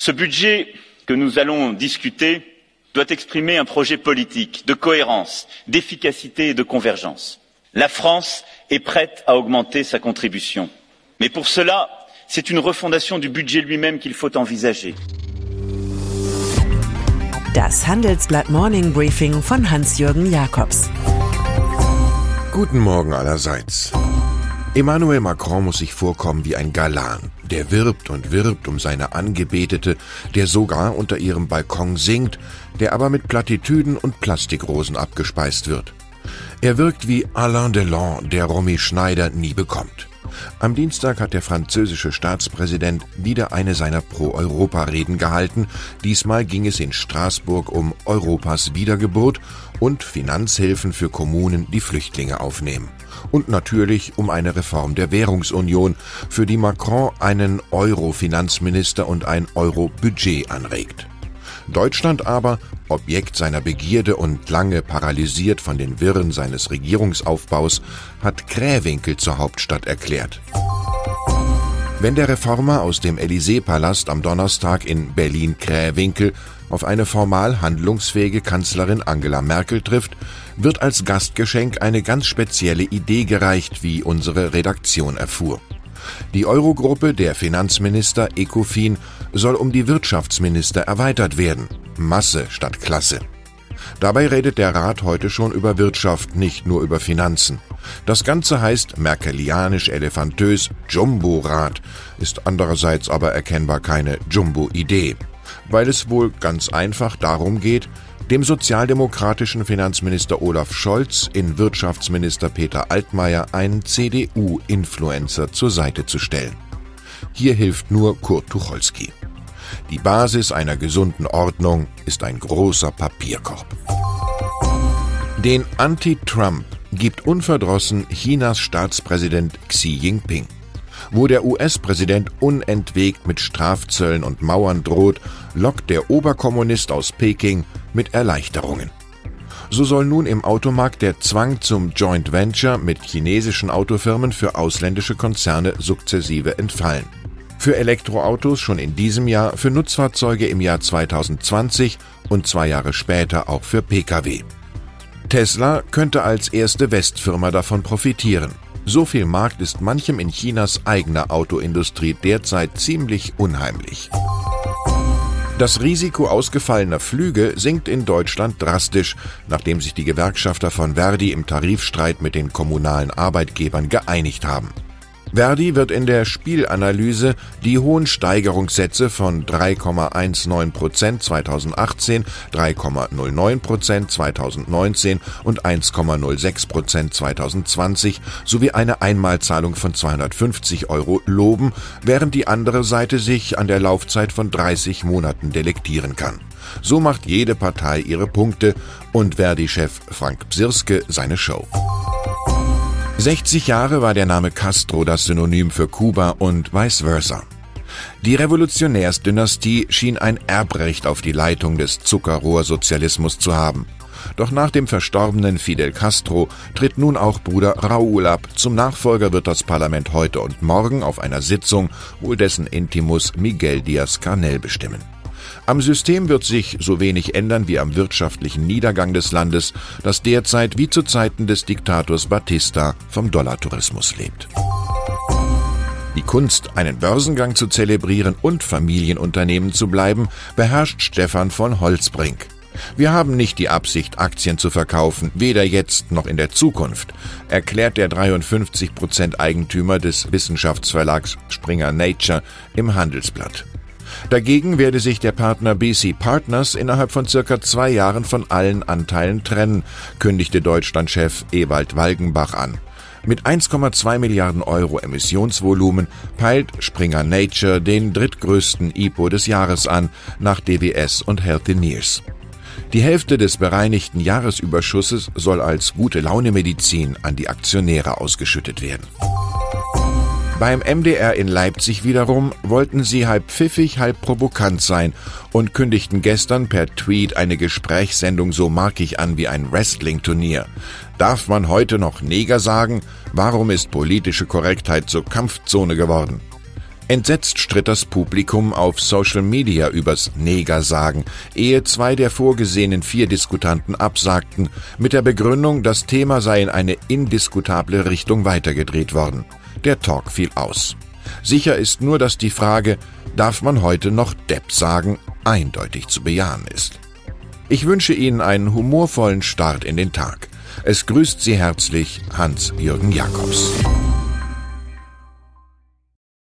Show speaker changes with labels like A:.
A: Ce budget que nous allons discuter doit exprimer un projet politique de cohérence, d'efficacité et de convergence. La France est prête à augmenter sa contribution. Mais pour cela, c'est une refondation du budget lui-même qu'il faut envisager.
B: Das Handelsblatt Morning Briefing von Hans-Jürgen Jakobs.
C: Guten Morgen allerseits. Emmanuel Macron muss sich vorkommen wie ein Galan. Der wirbt und wirbt um seine Angebetete, der sogar unter ihrem Balkon singt, der aber mit Plattitüden und Plastikrosen abgespeist wird. Er wirkt wie Alain Delon, der Romy Schneider nie bekommt. Am Dienstag hat der französische Staatspräsident wieder eine seiner Pro-Europa-Reden gehalten. Diesmal ging es in Straßburg um Europas Wiedergeburt und Finanzhilfen für Kommunen, die Flüchtlinge aufnehmen. Und natürlich um eine Reform der Währungsunion, für die Macron einen Euro-Finanzminister und ein Euro-Budget anregt. Deutschland aber, Objekt seiner Begierde und lange paralysiert von den Wirren seines Regierungsaufbaus, hat Krähwinkel zur Hauptstadt erklärt. Wenn der Reformer aus dem Élysée-Palast am Donnerstag in Berlin-Krähwinkel auf eine formal handlungsfähige Kanzlerin Angela Merkel trifft, wird als Gastgeschenk eine ganz spezielle Idee gereicht, wie unsere Redaktion erfuhr. Die Eurogruppe der Finanzminister ECOFIN soll um die Wirtschaftsminister erweitert werden. Masse statt Klasse. Dabei redet der Rat heute schon über Wirtschaft, nicht nur über Finanzen. Das Ganze heißt merkelianisch elefantös Jumbo-Rat, ist andererseits aber erkennbar keine Jumbo-Idee, weil es wohl ganz einfach darum geht, dem sozialdemokratischen Finanzminister Olaf Scholz in Wirtschaftsminister Peter Altmaier einen CDU-Influencer zur Seite zu stellen. Hier hilft nur Kurt Tucholsky. Die Basis einer gesunden Ordnung ist ein großer Papierkorb. Den Anti-Trump gibt unverdrossen Chinas Staatspräsident Xi Jinping. Wo der US-Präsident unentwegt mit Strafzöllen und Mauern droht, lockt der Oberkommunist aus Peking mit Erleichterungen. So soll nun im Automarkt der Zwang zum Joint Venture mit chinesischen Autofirmen für ausländische Konzerne sukzessive entfallen. Für Elektroautos schon in diesem Jahr, für Nutzfahrzeuge im Jahr 2020 und zwei Jahre später auch für Pkw. Tesla könnte als erste Westfirma davon profitieren. So viel Markt ist manchem in Chinas eigener Autoindustrie derzeit ziemlich unheimlich. Das Risiko ausgefallener Flüge sinkt in Deutschland drastisch, nachdem sich die Gewerkschafter von Verdi im Tarifstreit mit den kommunalen Arbeitgebern geeinigt haben. Verdi wird in der Spielanalyse die hohen Steigerungssätze von 3,19 Prozent 2018, 3,09 Prozent 2019 und 1,06 Prozent 2020 sowie eine Einmalzahlung von 250 Euro loben, während die andere Seite sich an der Laufzeit von 30 Monaten delektieren kann. So macht jede Partei ihre Punkte und Verdi-Chef Frank Psirske seine Show. 60 Jahre war der Name Castro das Synonym für Kuba und vice versa. Die Revolutionärsdynastie schien ein Erbrecht auf die Leitung des Zuckerrohrsozialismus zu haben. Doch nach dem verstorbenen Fidel Castro tritt nun auch Bruder Raúl ab. Zum Nachfolger wird das Parlament heute und morgen auf einer Sitzung wohl dessen Intimus Miguel Díaz-Canel bestimmen. Am System wird sich so wenig ändern wie am wirtschaftlichen Niedergang des Landes, das derzeit wie zu Zeiten des Diktators Batista vom Dollartourismus lebt. Die Kunst, einen Börsengang zu zelebrieren und Familienunternehmen zu bleiben, beherrscht Stefan von Holzbrink. Wir haben nicht die Absicht, Aktien zu verkaufen, weder jetzt noch in der Zukunft, erklärt der 53% Eigentümer des Wissenschaftsverlags Springer Nature im Handelsblatt. Dagegen werde sich der Partner BC Partners innerhalb von circa zwei Jahren von allen Anteilen trennen, kündigte Deutschlandchef Ewald Walgenbach an. Mit 1,2 Milliarden Euro Emissionsvolumen peilt Springer Nature den drittgrößten IPO des Jahres an, nach DWS und Healthineers. Die Hälfte des bereinigten Jahresüberschusses soll als gute Laune Medizin an die Aktionäre ausgeschüttet werden. Beim MDR in Leipzig wiederum wollten sie halb pfiffig, halb provokant sein und kündigten gestern per Tweet eine Gesprächssendung so markig an wie ein Wrestling-Turnier. Darf man heute noch Neger sagen? Warum ist politische Korrektheit zur Kampfzone geworden? Entsetzt stritt das Publikum auf Social Media übers Negersagen, ehe zwei der vorgesehenen vier Diskutanten absagten, mit der Begründung, das Thema sei in eine indiskutable Richtung weitergedreht worden. Der Talk fiel aus. Sicher ist nur, dass die Frage, darf man heute noch Depp sagen, eindeutig zu bejahen ist. Ich wünsche Ihnen einen humorvollen Start in den Tag. Es grüßt Sie herzlich Hans-Jürgen Jakobs.